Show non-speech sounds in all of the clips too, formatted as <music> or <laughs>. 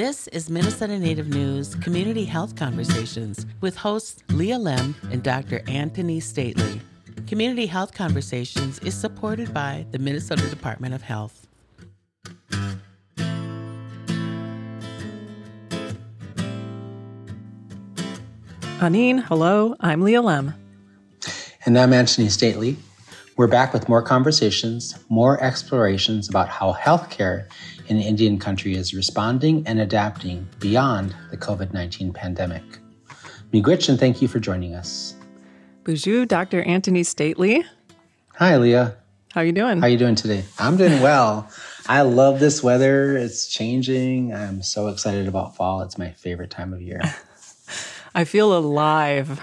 This is Minnesota Native News Community Health Conversations with hosts Leah Lemm and Dr. Antony Stately. Community Health Conversations is supported by the Minnesota Department of Health. Aaniin, hello, I'm Leah Lemm. And I'm Antony Stately. We're back with more conversations, more explorations about how healthcare in the Indian country is responding and adapting beyond the COVID 19 pandemic. Miigwech, and thank you for joining us. Boozhoo, Dr. Antony Stately. Hi, Leah. How are you doing? How are you doing today? I'm doing well. I love this weather. It's changing. I'm so excited about fall. It's my favorite time of year. <laughs> I feel alive.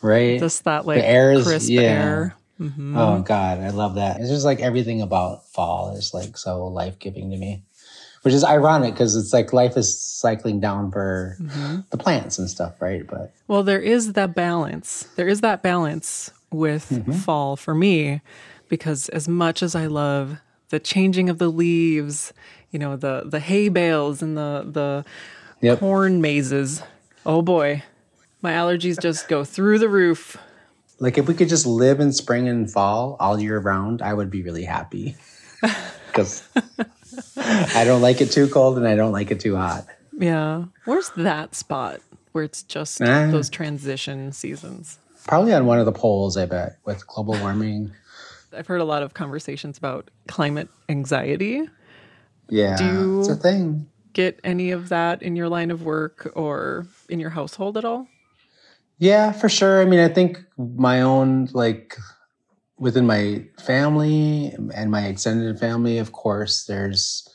Right? Just that like the air is, crisp yeah. air. Mm-hmm. Oh God, I love that. It's just like everything about fall is like so life giving to me, which is ironic because it's like life is cycling down for Mm-hmm. the plants and stuff, right? But Well, there is that balance. There is that balance with Mm-hmm. fall for me because as much as I love the changing of the leaves, you know, the the hay bales and the the Yep. corn mazes. Oh boy. My allergies just go through the roof. Like if we could just live in spring and fall all year round, I would be really happy <laughs> because <laughs> I don't like it too cold and I don't like it too hot. Yeah. Where's that spot where it's just Ah. those transition seasons? Probably on one of the poles, I bet, with global warming. I've heard a lot of conversations about climate anxiety. Yeah, Do- it's a thing. Get any of that in your line of work or in your household at all? Yeah, for sure. I mean, I think my own, like within my family and my extended family, of course, there's,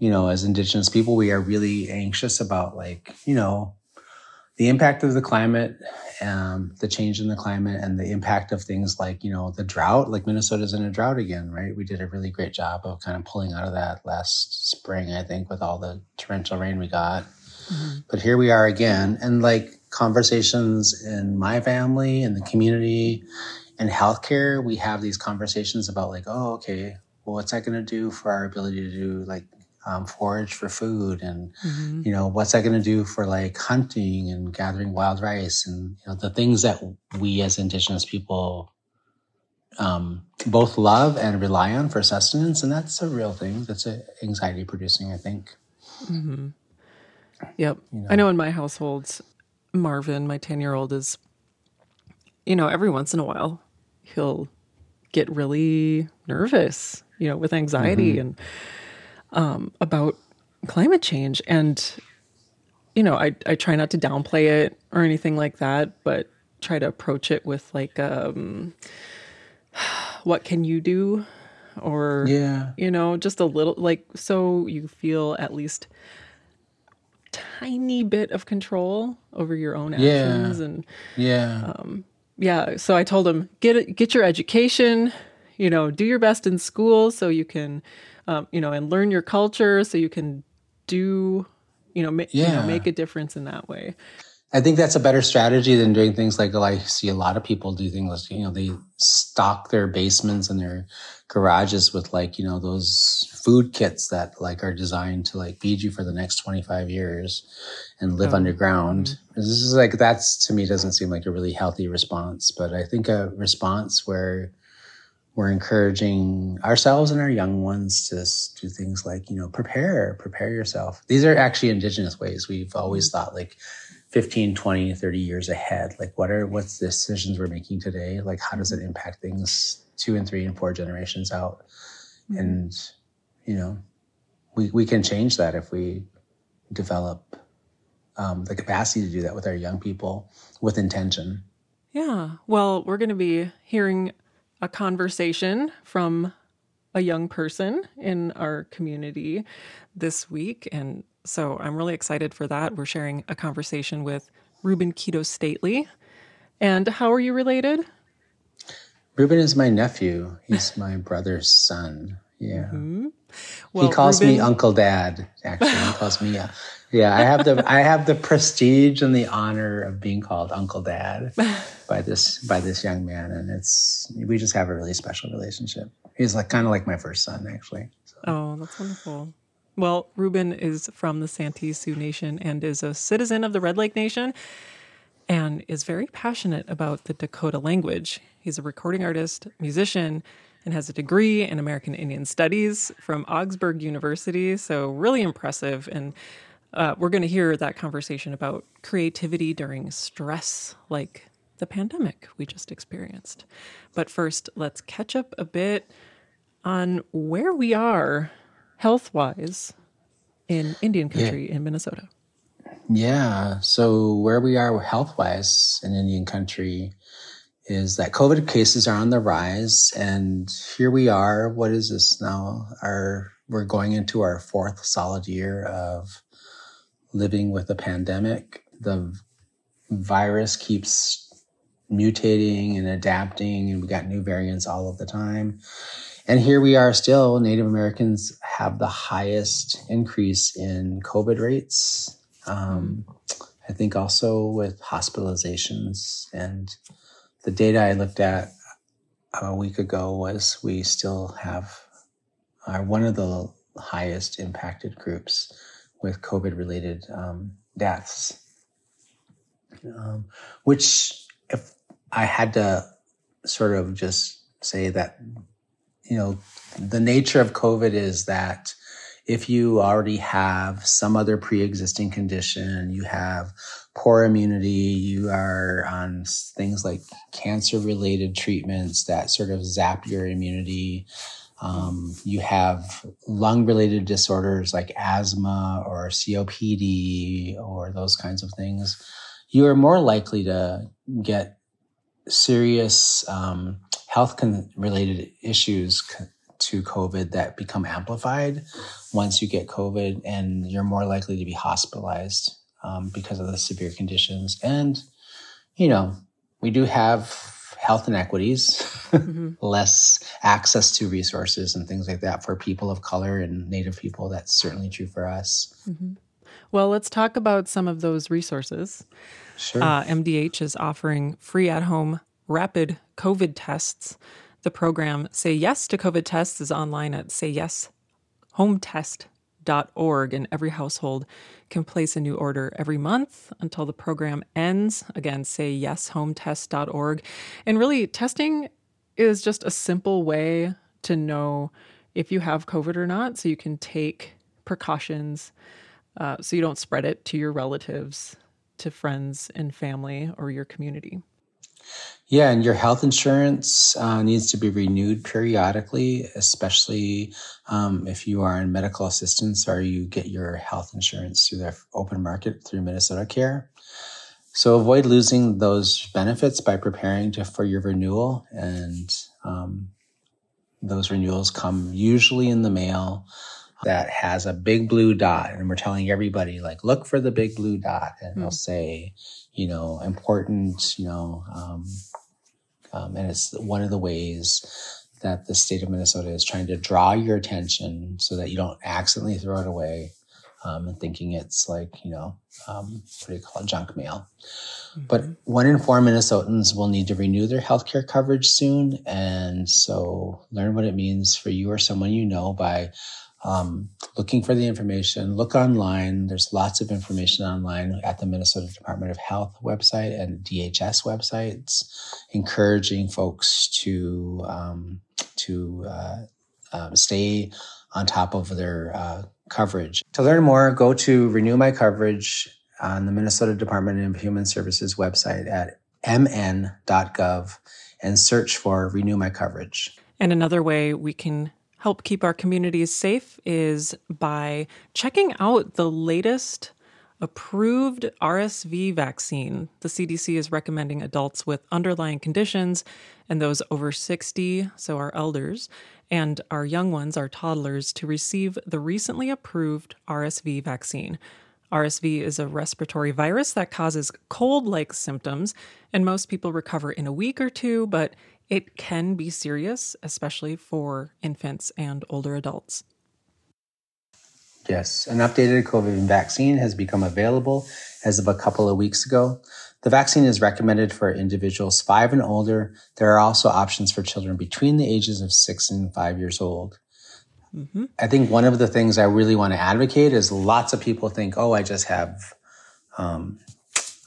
you know, as Indigenous people, we are really anxious about, like, you know, the impact of the climate, um, the change in the climate, and the impact of things like, you know, the drought. Like Minnesota's in a drought again, right? We did a really great job of kind of pulling out of that last spring, I think, with all the torrential rain we got but here we are again and like conversations in my family and the community and healthcare we have these conversations about like oh okay well what's that going to do for our ability to do like um, forage for food? And you know what's that going to do for like hunting and gathering wild rice? And you know the things that we as indigenous people um, both love and rely on for sustenance and that's a real thing. That's a anxiety producing i think. Mm-hmm. Yep. I know in my household, Marvin, my 10 year old, is, you know, every once in a while, he'll get really nervous, you know, with anxiety and um, about climate change. And, you know, I, I try not to downplay it or anything like that, but try to approach it with like, um, <sighs> what can you do? Or, yeah you know, just a little, like, so you feel at least tiny bit of control over your own Yeah. actions and yeah. yeah so i told him get it get your education you know do your best in school so you can um, you know and learn your culture so you can do you know, ma- you know make a difference in that way I think that's a better strategy than doing things like oh, I see a lot of people do things. Like, you know, they stock their basements and their garages with like you know those food kits that like are designed to like feed you for the next twenty five years and live Oh. underground. Mm-hmm. This is like that's to me doesn't seem like a really healthy response. But I think a response where we're encouraging ourselves and our young ones to do things like you know prepare prepare yourself these are actually indigenous ways we've always mm-hmm. thought like 15 20 30 years ahead like what are what's the decisions we're making today like how does it impact things two and three and four generations out and you know we, we can change that if we develop um, the capacity to do that with our young people with intention Yeah. Well, we're going to be hearing a conversation from a young person in our community this week. And so I'm really excited for that. We're sharing a conversation with Reuben Kitto Stately. And how are you related? Reuben is my nephew. He's <laughs> my brother's son. Yeah. Well, he calls me Uncle Dad. Actually, he calls me. Uh, yeah, I have the <laughs> I have the prestige and the honor of being called Uncle Dad by this by this young man, and it's we just have a really special relationship. He's like kind of like my first son, actually. So, Oh, that's wonderful. Well, Reuben is from the Santee Sioux Nation and is a citizen of the Red Lake Nation and is very passionate about the Dakota language. He's a recording artist, musician, and has a degree in American Indian Studies from Augsburg University. So, really impressive. And uh, we're going to hear that conversation about creativity during stress like the pandemic we just experienced. But first, let's catch up a bit on where we are health wise in Indian country yeah. in Minnesota. Yeah. So, where we are health wise in Indian country is that COVID cases are on the rise. And here we are. What is this now? Our, we're going into our fourth solid year of living with a pandemic. The virus keeps mutating and adapting, and we got new variants all of the time. And here we are still, Native Americans have the highest increase in COVID rates. Um, I think also with hospitalizations and the data I looked at a week ago was we still have are one of the highest impacted groups with COVID related um, deaths. Um, which, if I had to sort of just say that, you know, the nature of COVID is that if you already have some other pre existing condition, you have poor immunity, you are on things like cancer related treatments that sort of zap your immunity. Um, you have lung related disorders like asthma or COPD or those kinds of things. You are more likely to get serious um, health con- related issues to COVID that become amplified once you get COVID, and you're more likely to be hospitalized um, because of the severe conditions. And, you know, we do have health inequities, mm-hmm. <laughs> less access to resources and things like that for people of color and Native people. That's certainly true for us. Mm-hmm. Well, let's talk about some of those resources. Sure. Uh, MDH is offering free at home rapid COVID tests. The program Say Yes to COVID Tests is online at sayyeshometest.org, and every household can place a new order every month until the program ends. Again, say yeshometest.org. And really, testing is just a simple way to know if you have COVID or not, so you can take precautions uh, so you don't spread it to your relatives, to friends and family, or your community. Yeah, and your health insurance uh, needs to be renewed periodically, especially um, if you are in medical assistance or you get your health insurance through the open market through Minnesota Care. So avoid losing those benefits by preparing to, for your renewal, and um, those renewals come usually in the mail that has a big blue dot, and we're telling everybody like, look for the big blue dot, and mm. they'll say, you know, important, you know. Um, um, and it's one of the ways that the state of Minnesota is trying to draw your attention so that you don't accidentally throw it away um, and thinking it's like, you know, um, what do you call it, junk mail. Mm-hmm. But one in four Minnesotans will need to renew their healthcare coverage soon. And so learn what it means for you or someone you know by um, looking for the information, look online. There's lots of information online at the Minnesota Department of Health website and DHS websites, encouraging folks to um, to uh, uh, stay on top of their uh, coverage. To learn more, go to Renew My Coverage on the Minnesota Department of Human Services website at mn.gov and search for Renew My Coverage. And another way we can help keep our communities safe is by checking out the latest approved RSV vaccine. The CDC is recommending adults with underlying conditions and those over 60, so our elders, and our young ones, our toddlers, to receive the recently approved RSV vaccine. RSV is a respiratory virus that causes cold like symptoms, and most people recover in a week or two, but it can be serious, especially for infants and older adults. Yes, an updated COVID vaccine has become available as of a couple of weeks ago. The vaccine is recommended for individuals five and older. There are also options for children between the ages of six and five years old. mm-hmm. I think one of the things I really want to advocate is lots of people think, oh, I just have um,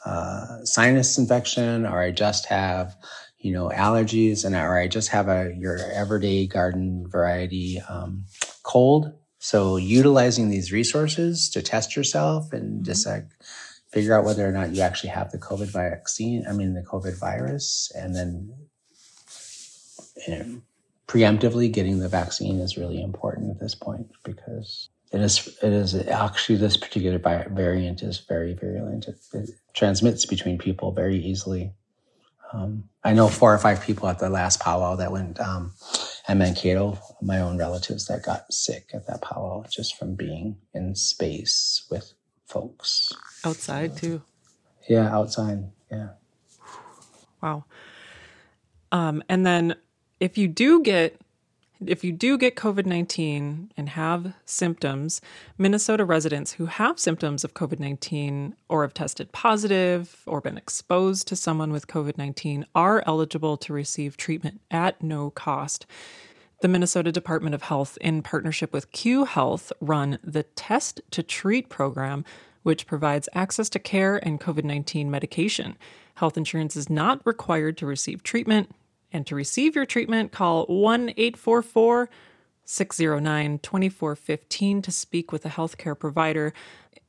uh, sinus infection, or I just have, you know, allergies, and or I just have a your everyday garden variety um, cold. So utilizing these resources to test yourself and mm-hmm. just like figure out whether or not you actually have the COVID vaccine, I mean the COVID virus, and then you know, preemptively getting the vaccine is really important at this point because it is it is actually this particular variant is very virulent. It, it transmits between people very easily. Um, I know four or five people at the last powwow that went um, at Mankato, my own relatives that got sick at that powwow just from being in space with folks outside too. Yeah, outside. Yeah. Wow. Um, and then if you do get if you do get COVID 19 and have symptoms, Minnesota residents who have symptoms of COVID 19 or have tested positive or been exposed to someone with COVID 19 are eligible to receive treatment at no cost. The Minnesota Department of Health, in partnership with Cue Health, run the Test to Treat program, which provides access to care and COVID 19 medication. Health insurance is not required to receive treatment. And to receive your treatment, call 1 844 609 2415 to speak with a healthcare provider.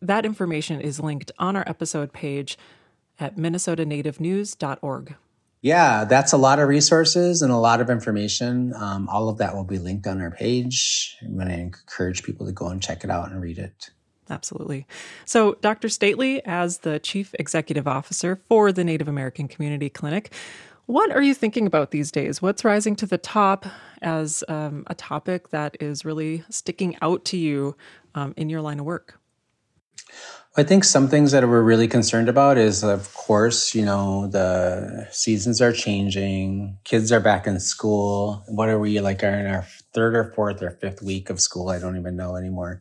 That information is linked on our episode page at minnesotanativenews.org. Yeah, that's a lot of resources and a lot of information. Um, all of that will be linked on our page. I'm going to encourage people to go and check it out and read it. Absolutely. So, Dr. Stately, as the Chief Executive Officer for the Native American Community Clinic, what are you thinking about these days? What's rising to the top as um, a topic that is really sticking out to you um, in your line of work? I think some things that we're really concerned about is, of course, you know, the seasons are changing. Kids are back in school. What are we like? Are in our third or fourth or fifth week of school? I don't even know anymore.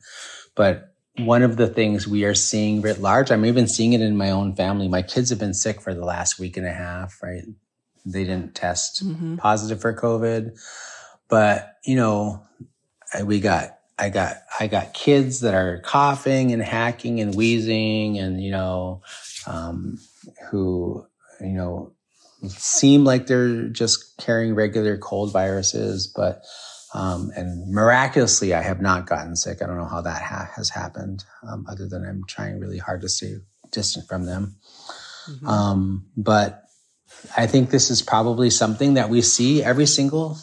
But one of the things we are seeing writ large, I'm even seeing it in my own family. My kids have been sick for the last week and a half, right? They didn't test mm-hmm. positive for COVID. But, you know, we got, I got, I got kids that are coughing and hacking and wheezing and, you know, um, who, you know, seem like they're just carrying regular cold viruses, but, um, and miraculously, I have not gotten sick. I don't know how that ha- has happened, um, other than I'm trying really hard to stay distant from them. Mm-hmm. Um, but I think this is probably something that we see every single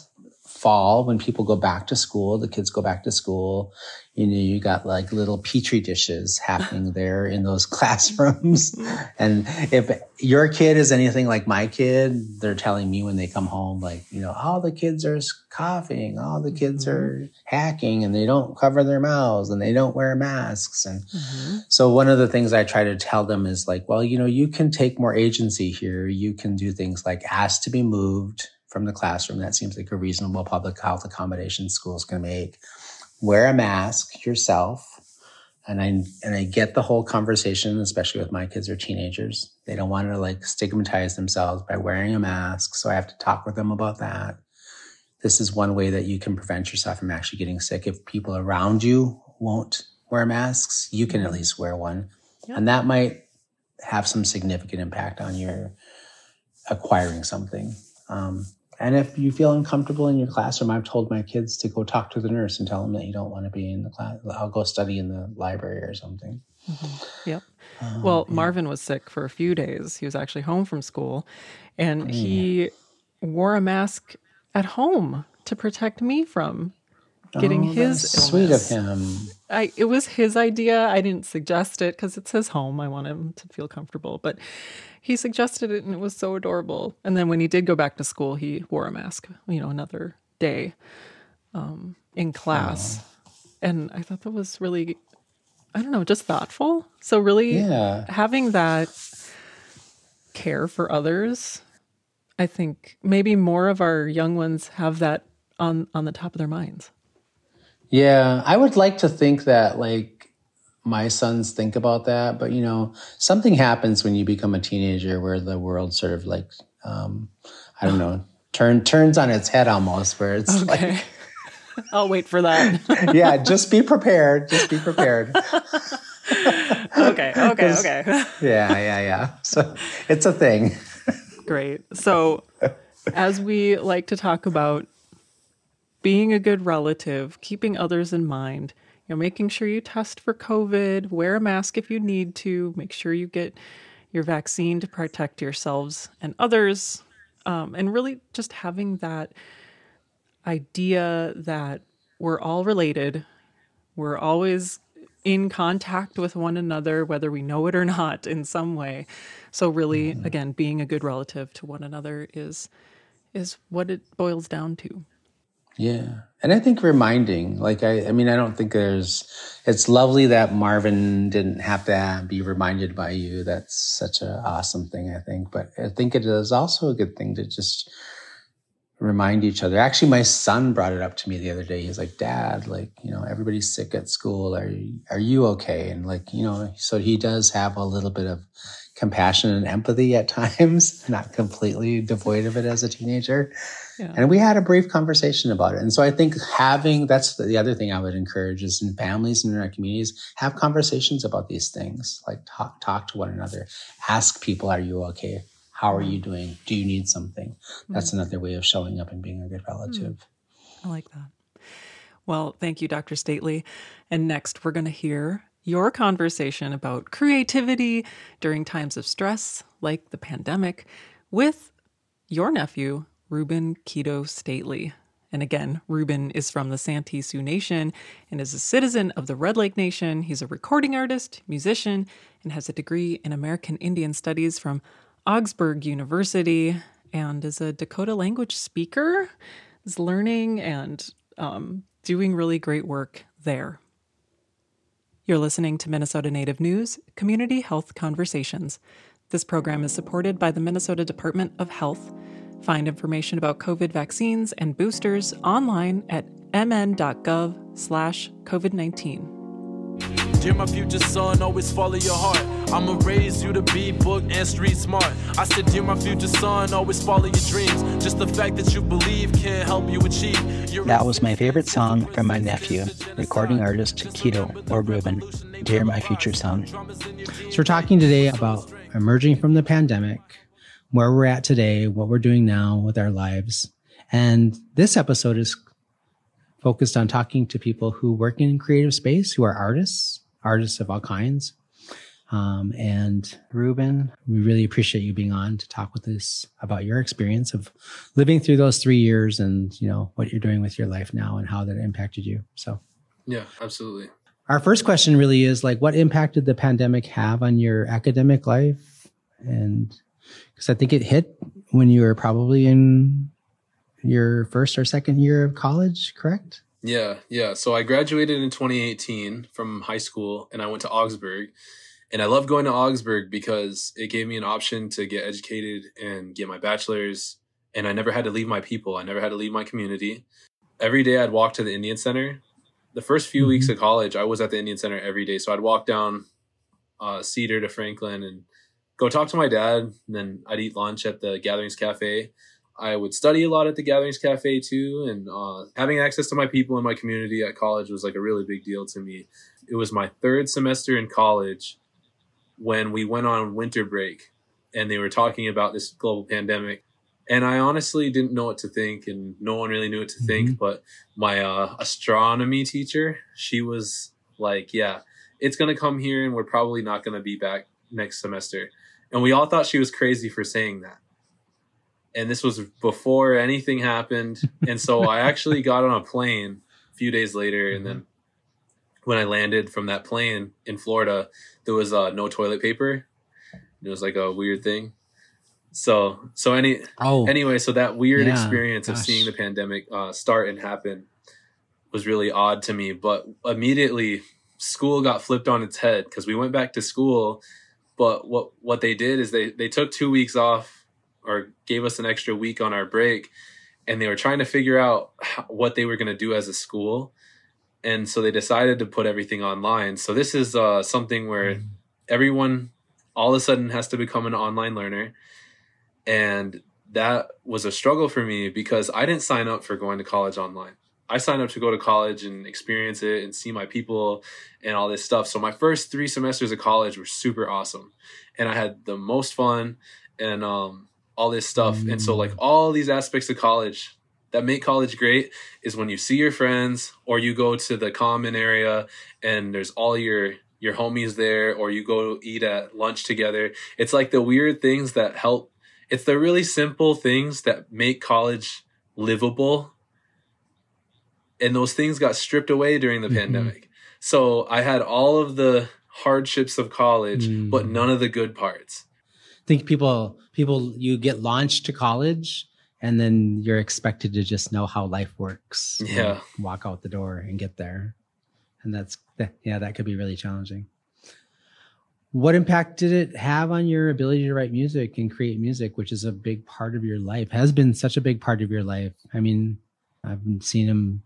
fall when people go back to school, the kids go back to school, you know, you got like little petri dishes happening there in those <laughs> classrooms. and if your kid is anything like my kid, they're telling me when they come home, like, you know, all the kids are coughing, all the kids mm-hmm. are hacking and they don't cover their mouths and they don't wear masks. And mm-hmm. so one of the things I try to tell them is like, well, you know, you can take more agency here. You can do things like ask to be moved from the classroom. That seems like a reasonable public health accommodation schools can make. Wear a mask yourself. And I and I get the whole conversation, especially with my kids or teenagers. They don't want to like stigmatize themselves by wearing a mask. So I have to talk with them about that. This is one way that you can prevent yourself from actually getting sick. If people around you won't wear masks, you can at least wear one. Yep. And that might have some significant impact on your acquiring something. Um, and if you feel uncomfortable in your classroom, I've told my kids to go talk to the nurse and tell them that you don't want to be in the class. I'll go study in the library or something. Mm-hmm. Yep. Um, well, yeah. Marvin was sick for a few days. He was actually home from school and yeah. he wore a mask at home to protect me from getting oh, his sweet of him. I it was his idea. I didn't suggest it because it's his home. I want him to feel comfortable. But he suggested it and it was so adorable. And then when he did go back to school, he wore a mask, you know, another day um, in class. And I thought that was really, I don't know, just thoughtful. So, really yeah. having that care for others, I think maybe more of our young ones have that on, on the top of their minds. Yeah, I would like to think that, like, my sons think about that. But you know, something happens when you become a teenager where the world sort of like, um, I don't know, turn turns on its head almost, where it's okay. like. <laughs> I'll wait for that. <laughs> yeah, just be prepared. Just be prepared. <laughs> okay, okay, okay. yeah, yeah, yeah. So it's a thing. Great. So, as we like to talk about being a good relative, keeping others in mind, you know, making sure you test for COVID, wear a mask if you need to, make sure you get your vaccine to protect yourselves and others, um, and really just having that idea that we're all related. We're always in contact with one another, whether we know it or not, in some way. So, really, mm-hmm. again, being a good relative to one another is is what it boils down to. Yeah. And I think reminding, like, I, I mean, I don't think there's, it's lovely that Marvin didn't have to be reminded by you. That's such an awesome thing, I think. But I think it is also a good thing to just remind each other. Actually, my son brought it up to me the other day. He's like, Dad, like, you know, everybody's sick at school. Are you, are you okay? And like, you know, so he does have a little bit of compassion and empathy at <laughs> times, not completely devoid of it as a teenager. Yeah. And we had a brief conversation about it. And so I think having that's the other thing I would encourage is in families and in our communities, have conversations about these things, like talk, talk to one another, ask people, are you okay? How are you mm. doing? Do you need something? That's mm. another way of showing up and being a good relative. Mm. I like that. Well, thank you, Dr. Stately. And next, we're going to hear your conversation about creativity during times of stress, like the pandemic, with your nephew, Reuben Kitto Stately. And again, Reuben is from the Santee Sioux Nation and is a citizen of the Red Lake Nation. He's a recording artist, musician, and has a degree in American Indian Studies from Augsburg University and is a Dakota language speaker, is learning and um, doing really great work there. You're listening to Minnesota Native News Community Health Conversations. This program is supported by the Minnesota Department of Health. Find information about COVID vaccines and boosters online at mn.gov slash COVID-19. Dear my future son, always follow your heart. I'ma raise you to be book and street smart. I said, Dear my future son, always follow your dreams. Just the fact that you believe can help you achieve. Your that was my favorite song from my nephew, recording artist Kitto or Reuben. Dear my future son. So we're talking today about emerging from the pandemic, where we're at today, what we're doing now with our lives. And this episode is focused on talking to people who work in creative space, who are artists, artists of all kinds. Um, and Reuben, we really appreciate you being on to talk with us about your experience of living through those three years and, you know, what you're doing with your life now and how that impacted you. So, yeah, absolutely. Our first question really is like, what impact did the pandemic have on your academic life? And because I think it hit when you were probably in your first or second year of college, correct? Yeah, yeah. So I graduated in 2018 from high school and I went to Augsburg. And I love going to Augsburg because it gave me an option to get educated and get my bachelor's. And I never had to leave my people. I never had to leave my community. Every day I'd walk to the Indian Center. The first few mm-hmm. weeks of college, I was at the Indian Center every day. So I'd walk down uh, Cedar to Franklin and go talk to my dad. And then I'd eat lunch at the Gatherings Cafe. I would study a lot at the Gatherings Cafe too, and uh, having access to my people in my community at college was like a really big deal to me. It was my third semester in college when we went on winter break, and they were talking about this global pandemic. And I honestly didn't know what to think, and no one really knew what to mm-hmm. think. But my uh, astronomy teacher, she was like, "Yeah, it's gonna come here, and we're probably not gonna be back next semester." And we all thought she was crazy for saying that and this was before anything happened. And so I actually got on a plane a few days later, and then when I landed from that plane in Florida, there was uh, no toilet paper. It was like a weird thing. So so any oh anyway, so that weird yeah, experience gosh. of seeing the pandemic uh, start and happen was really odd to me. But immediately, school got flipped on its head because we went back to school. But what what they did is they they took two weeks off or gave us an extra week on our break and they were trying to figure out how, what they were going to do as a school and so they decided to put everything online so this is uh, something where mm-hmm. everyone all of a sudden has to become an online learner and that was a struggle for me because i didn't sign up for going to college online I signed up to go to college and experience it and see my people and all this stuff. So my first three semesters of college were super awesome, and I had the most fun and um, all this stuff. Mm. And so like all these aspects of college that make college great is when you see your friends or you go to the common area and there's all your your homies there or you go eat at lunch together. It's like the weird things that help. It's the really simple things that make college livable. And those things got stripped away during the mm-hmm. pandemic. So I had all of the hardships of college, mm. but none of the good parts. I think people people you get launched to college and then you're expected to just know how life works. Yeah. Walk out the door and get there. And that's yeah, that could be really challenging. What impact did it have on your ability to write music and create music, which is a big part of your life, has been such a big part of your life? I mean, I've seen him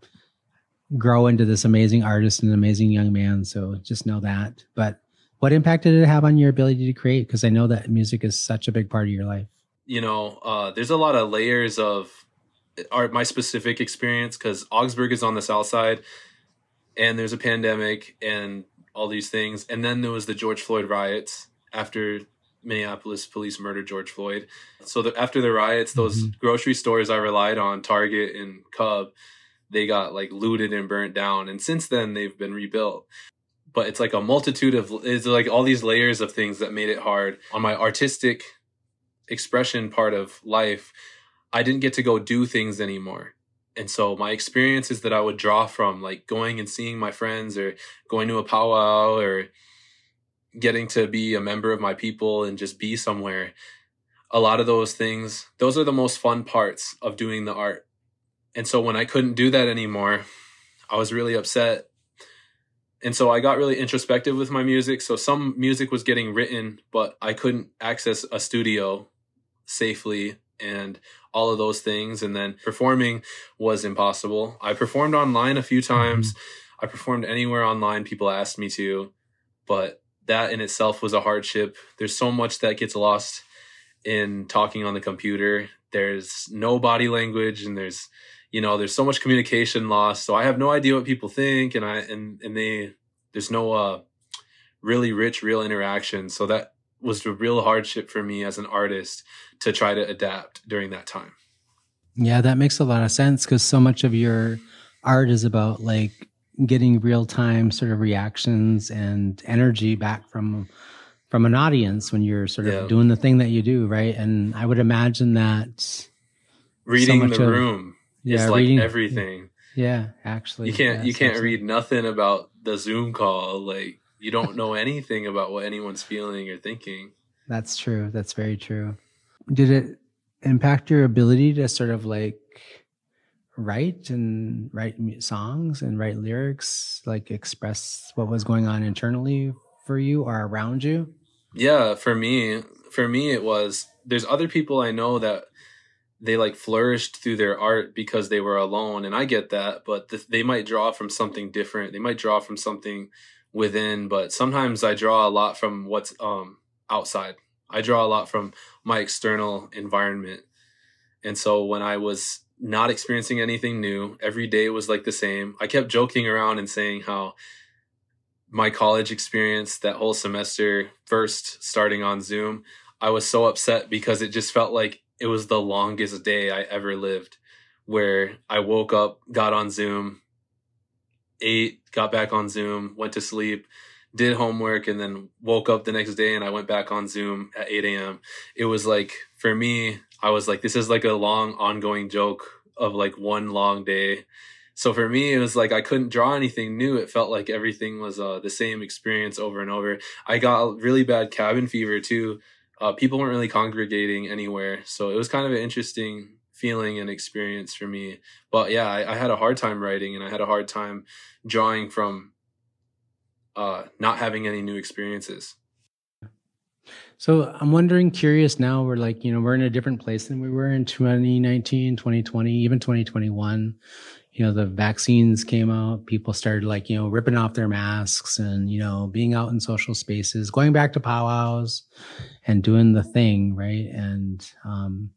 grow into this amazing artist and amazing young man. So just know that. But what impact did it have on your ability to create? Because I know that music is such a big part of your life. You know, uh, there's a lot of layers of art, my specific experience because Augsburg is on the south side and there's a pandemic and all these things. And then there was the George Floyd riots after Minneapolis police murdered George Floyd. So the, after the riots, those mm-hmm. grocery stores I relied on, Target and Cub, they got like looted and burnt down. And since then, they've been rebuilt. But it's like a multitude of, it's like all these layers of things that made it hard. On my artistic expression part of life, I didn't get to go do things anymore and so my experiences that I would draw from, like going and seeing my friends or going to a powwow or getting to be a member of my people and just be somewhere, a lot of those things, those are the most fun parts of doing the art. And so when I couldn't do that anymore, I was really upset. And so I got really introspective with my music. So some music was getting written, but I couldn't access a studio safely and all of those things. And then performing was impossible. I performed online a few times. Mm-hmm. I performed anywhere online people asked me to, but that in itself was a hardship. There's so much that gets lost in talking on the computer. There's no body language and there's you know, there's so much communication lost. So I have no idea what people think and I and and they there's no uh really rich real interaction. So that was a real hardship for me as an artist to try to adapt during that time. Yeah, that makes a lot of sense because so much of your art is about like getting real time sort of reactions and energy back from from an audience when you're sort of yeah. doing the thing that you do, right? And I would imagine that reading so the of, room yeah, is like reading, everything. Yeah, actually, you can't you can't read nothing about the Zoom call. Like you don't know anything about what anyone's feeling or thinking. That's true. That's very true. Did it impact your ability to sort of like write and write songs and write lyrics, like express what was going on internally for you or around you? Yeah, for me, for me, it was. There's other people I know that they like flourished through their art because they were alone, and I get that. But th- they might draw from something different. They might draw from something within, but sometimes I draw a lot from what's um, outside. I draw a lot from my external environment. And so when I was not experiencing anything new, every day was like the same. I kept joking around and saying how my college experience that whole semester, first starting on Zoom, I was so upset because it just felt like it was the longest day I ever lived. Where I woke up, got on Zoom, ate, got back on Zoom, went to sleep, did homework, and then woke up the next day and I went back on Zoom at 8 a.m. It was like, for me, I was like, this is like a long ongoing joke of like one long day. So for me, it was like I couldn't draw anything new. It felt like everything was uh, the same experience over and over. I got really bad cabin fever too. Uh, people weren't really congregating anywhere. So it was kind of an interesting feeling and experience for me. But yeah, I, I, had a hard time writing and I had a hard time drawing from uh, not having any new experiences. So I'm wondering, curious now, we're like, you know, we're in a different place than we were in 2019, 2020, even 2021. You know, the vaccines came out, people started like, you know, ripping off their masks and, you know, being out in social spaces, going back to powwows and doing the thing, right? And um,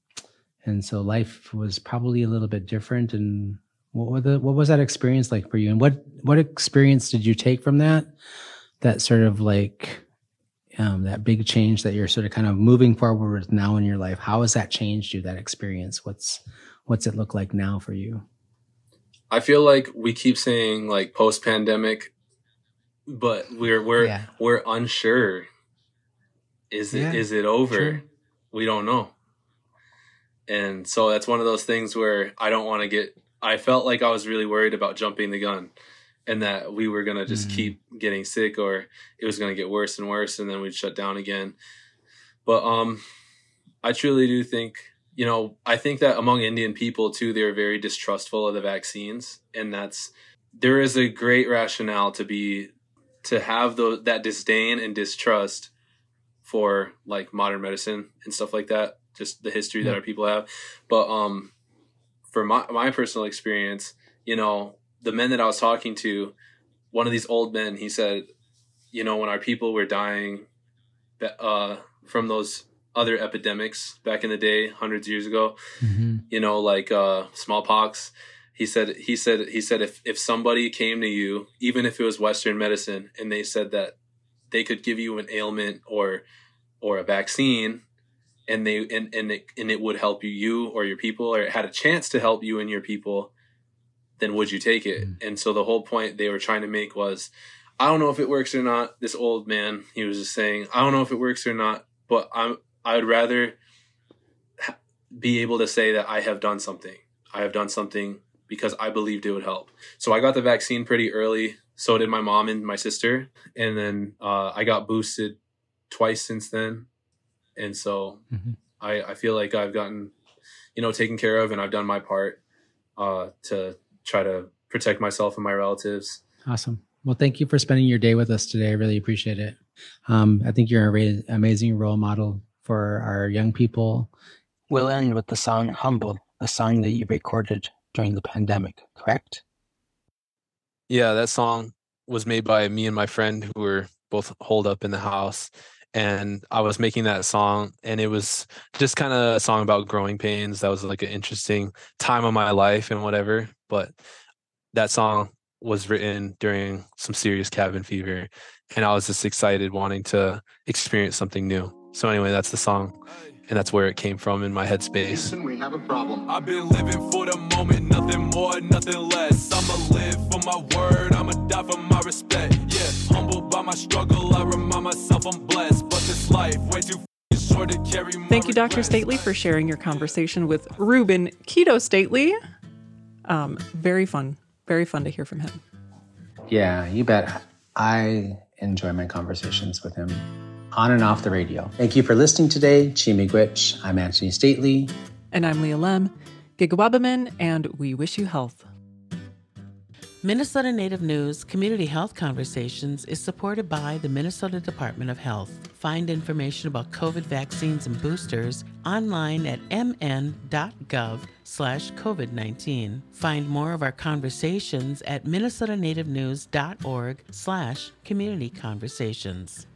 and so life was probably a little bit different and What was the, what was that experience like for you? And what what experience did you take from that? That sort of like um, that big change that you're sort of kind of moving forward with now in your life. How has that changed you? That experience? What's what's it look like now for you? I feel like we keep saying like post pandemic, but we're we're Yeah. we're unsure. Is it is it over? true. We don't know. And so that's one of those things where I don't want to get I felt like I was really worried about jumping the gun and that we were going to just Mhm. keep getting sick or it was going to get worse and worse and then we'd shut down again. But um I truly do think, you know, I think that among Indian people too, they're very distrustful of the vaccines, and that's there is a great rationale to be to have the, that disdain and distrust for like modern medicine and stuff like that, just the history that our people have. But um, for my my personal experience, you know, the men that I was talking to, one of these old men, he said, you know, when our people were dying, uh, from those other epidemics back in the day, hundreds of years ago, Mhm. you know, like uh, smallpox. He said, he said, he said, if if somebody came to you, even if it was Western medicine, and they said that they could give you an ailment or or a vaccine, and they and and it, and it would help you, you or your people, or it had a chance to help you and your people, then would you take it? Mm. And so the whole point they were trying to make was, I don't know if it works or not. This old man, he was just saying, I don't know if it works or not, but I'm I would rather be able to say that I have done something. I have done something because I believed it would help. So I got the vaccine pretty early. So did my mom and my sister, and then uh, I got boosted twice since then. And so Mhm. I, I feel like I've gotten, you know, taken care of, and I've done my part uh, to try to protect myself and my relatives. Awesome. Well, thank you for spending your day with us today. I really appreciate it. Um, I think you're an really amazing role model for our young people. We'll end with the song Humble, a song that you recorded during the pandemic, correct? Yeah, that song was made by me and my friend who were both holed up in the house. And I was making that song, and it was just kind of a song about growing pains. That was like an interesting time of my life and whatever. But that song was written during some serious cabin fever. And I was just excited, wanting to experience something new. So, anyway, that's the song. And that's where it came from in my headspace. we have a problem. I've been living for the moment, nothing more, nothing less. I'ma live for my word, I'ma Thank you, Dr. Stately, for sharing your conversation with Reuben Kitto Stately. Um, very fun. Very fun to hear from him. Yeah, you bet. I enjoy my conversations with him on and off the radio. Thank you for listening today. Chi-miigwech. I'm Antony Stately. And I'm Leah Lemm, Giga-waabamin, and we wish you health. Minnesota Native News Community Health Conversations is supported by the Minnesota Department of Health. Find information about COVID vaccines and boosters online at mn.gov slash COVID-19. Find more of our conversations at minnesotanativenews.org slash community conversations.